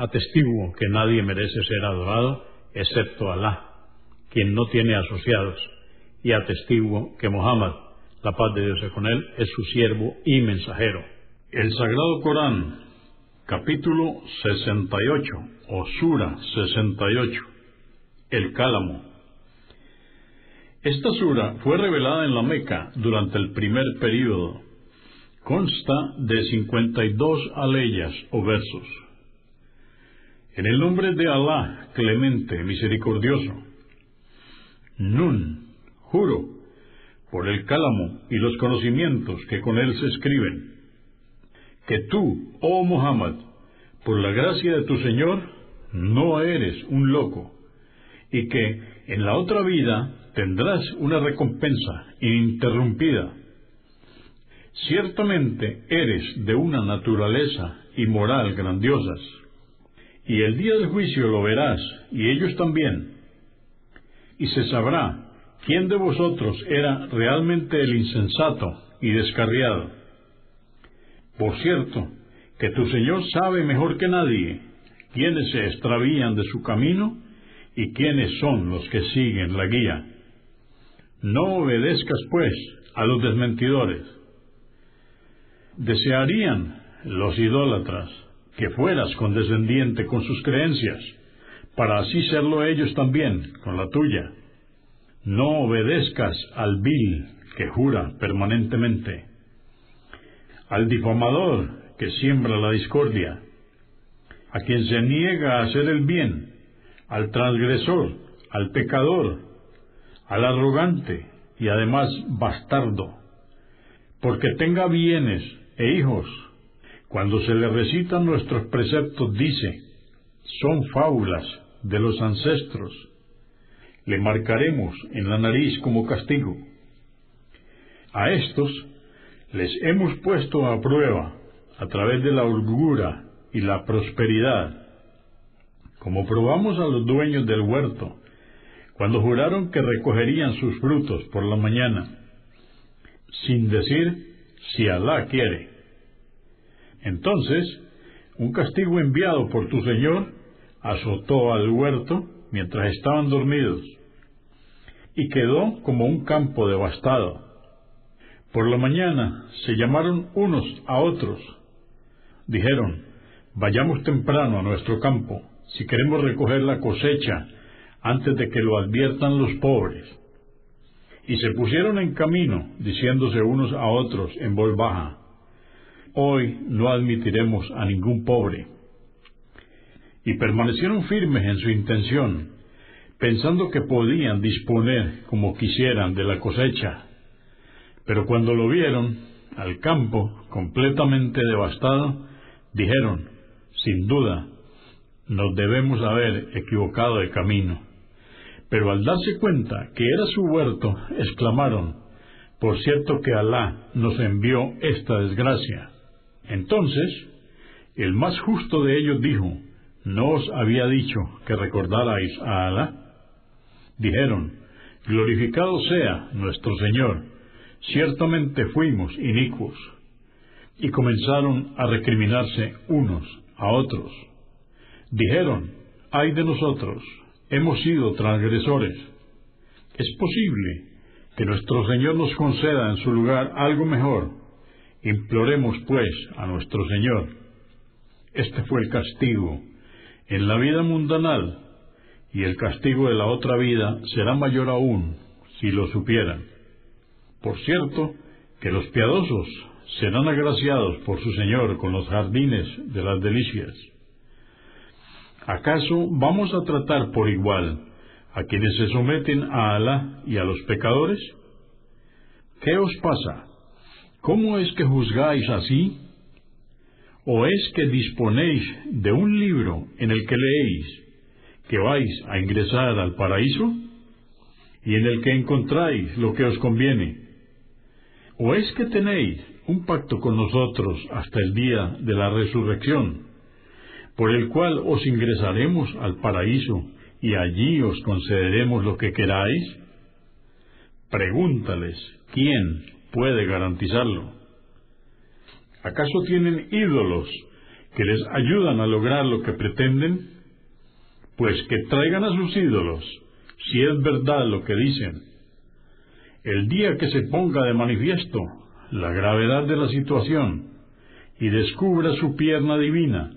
Atestiguo que nadie merece ser adorado excepto Alá, quien no tiene asociados y atestiguo que Mohammed, la paz de Dios es con él, es su siervo y mensajero. El Sagrado Corán, capítulo 68, o Sura 68, el Cálamo. Esta sura fue revelada en la Meca durante el primer período. Consta de 52 aleyas o versos. En el nombre de Alá, clemente, misericordioso. Nun, Juro, por el cálamo y los conocimientos que con él se escriben, que tú, oh Muhammad, por la gracia de tu Señor, no eres un loco, y que en la otra vida tendrás una recompensa ininterrumpida. Ciertamente eres de una naturaleza y moral grandiosas, y el día del juicio lo verás, y ellos también, y se sabrá ¿quién de vosotros era realmente el insensato y descarriado? Por cierto, que tu Señor sabe mejor que nadie quiénes se extravían de su camino y quiénes son los que siguen la guía. No obedezcas, pues, a los desmentidores. Desearían los idólatras que fueras condescendiente con sus creencias, para así serlo ellos también con la tuya. No obedezcas al vil que jura permanentemente, al difamador que siembra la discordia, a quien se niega a hacer el bien, al transgresor, al pecador, al arrogante y además bastardo, porque tenga bienes e hijos. Cuando se le recitan nuestros preceptos dice, son fábulas de los ancestros le marcaremos en la nariz como castigo. A estos les hemos puesto a prueba a través de la holgura y la prosperidad, como probamos a los dueños del huerto, cuando juraron que recogerían sus frutos por la mañana, sin decir si Alá quiere. Entonces, un castigo enviado por tu Señor azotó al huerto mientras estaban dormidos, y quedó como un campo devastado. Por la mañana se llamaron unos a otros. Dijeron, vayamos temprano a nuestro campo, si queremos recoger la cosecha antes de que lo adviertan los pobres. Y se pusieron en camino, diciéndose unos a otros en voz baja, Hoy no admitiremos a ningún pobre y permanecieron firmes en su intención, pensando que podían disponer como quisieran de la cosecha. Pero cuando lo vieron, al campo completamente devastado, dijeron, sin duda, nos debemos haber equivocado de camino. Pero al darse cuenta que era su huerto, exclamaron, por cierto que Alá nos envió esta desgracia. Entonces, el más justo de ellos dijo, ¿No os había dicho que recordarais a Alá? Dijeron, Glorificado sea nuestro Señor, ciertamente fuimos inicuos. Y comenzaron a recriminarse unos a otros. Dijeron, ay de nosotros, hemos sido transgresores. Es posible que nuestro Señor nos conceda en su lugar algo mejor. Imploremos, pues, a nuestro Señor. Este fue el castigo en la vida mundanal, y el castigo de la otra vida será mayor aún si lo supieran. Por cierto, que los piadosos serán agraciados por su Señor con los jardines de las delicias. ¿Acaso vamos a tratar por igual a quienes se someten a Alá y a los pecadores? ¿Qué os pasa? ¿Cómo es que juzgáis así? ¿O es que disponéis de un libro en el que leéis que vais a ingresar al paraíso y en el que encontráis lo que os conviene? ¿O es que tenéis un pacto con nosotros hasta el día de la resurrección, por el cual os ingresaremos al paraíso y allí os concederemos lo que queráis? Pregúntales, ¿quién puede garantizarlo? ¿Acaso tienen ídolos que les ayudan a lograr lo que pretenden? Pues que traigan a sus ídolos, si es verdad lo que dicen. El día que se ponga de manifiesto la gravedad de la situación y descubra su pierna divina,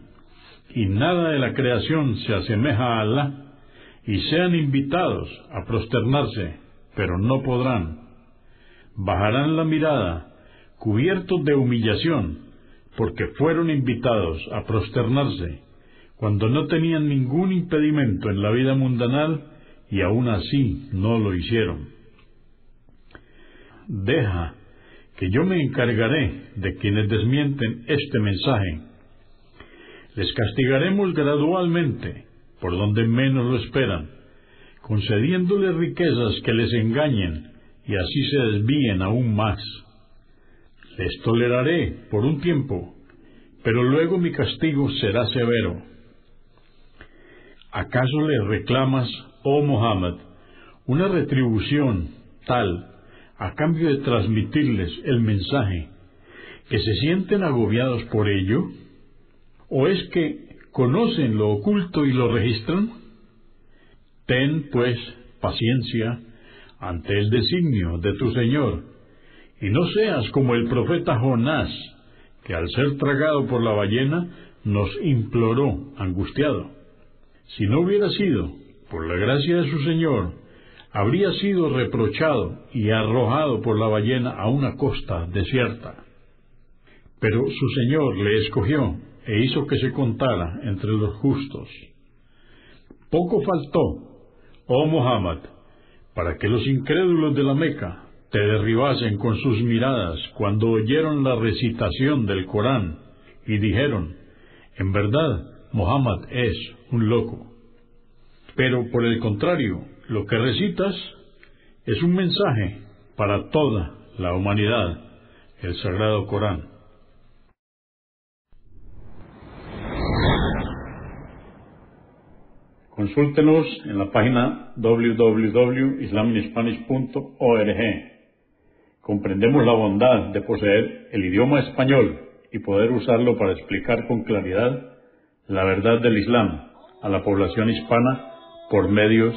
y nada de la creación se asemeja a Alá, y sean invitados a prosternarse, pero no podrán. Bajarán la mirada, cubiertos de humillación, porque fueron invitados a prosternarse, cuando no tenían ningún impedimento en la vida mundanal, y aún así no lo hicieron. Deja que yo me encargaré de quienes desmienten este mensaje. Les castigaremos gradualmente por donde menos lo esperan, concediéndoles riquezas que les engañen y así se desvíen aún más. Les toleraré por un tiempo, pero luego mi castigo será severo. ¿Acaso le reclamas, oh Muhammad, una retribución tal a cambio de transmitirles el mensaje, que se sienten agobiados por ello? ¿O es que conocen lo oculto y lo registran? Ten, pues, paciencia ante el designio de tu Señor, y no seas como el profeta Jonás, que al ser tragado por la ballena nos imploró angustiado. Si no hubiera sido por la gracia de su Señor, habría sido reprochado y arrojado por la ballena a una costa desierta. Pero su Señor le escogió e hizo que se contara entre los justos. Poco faltó, oh Muhammad, para que los incrédulos de la Meca te derribasen con sus miradas cuando oyeron la recitación del Corán y dijeron, en verdad, Muhammad es un loco. Pero por el contrario, lo que recitas es un mensaje para toda la humanidad, el Sagrado Corán. Consúltenos en la página www.islaminspanish.org. Comprendemos la bondad de poseer el idioma español y poder usarlo para explicar con claridad la verdad del Islam a la población hispana por medios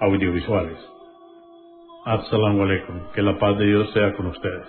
audiovisuales. Assalamu alaikum. Que la paz de Dios sea con ustedes.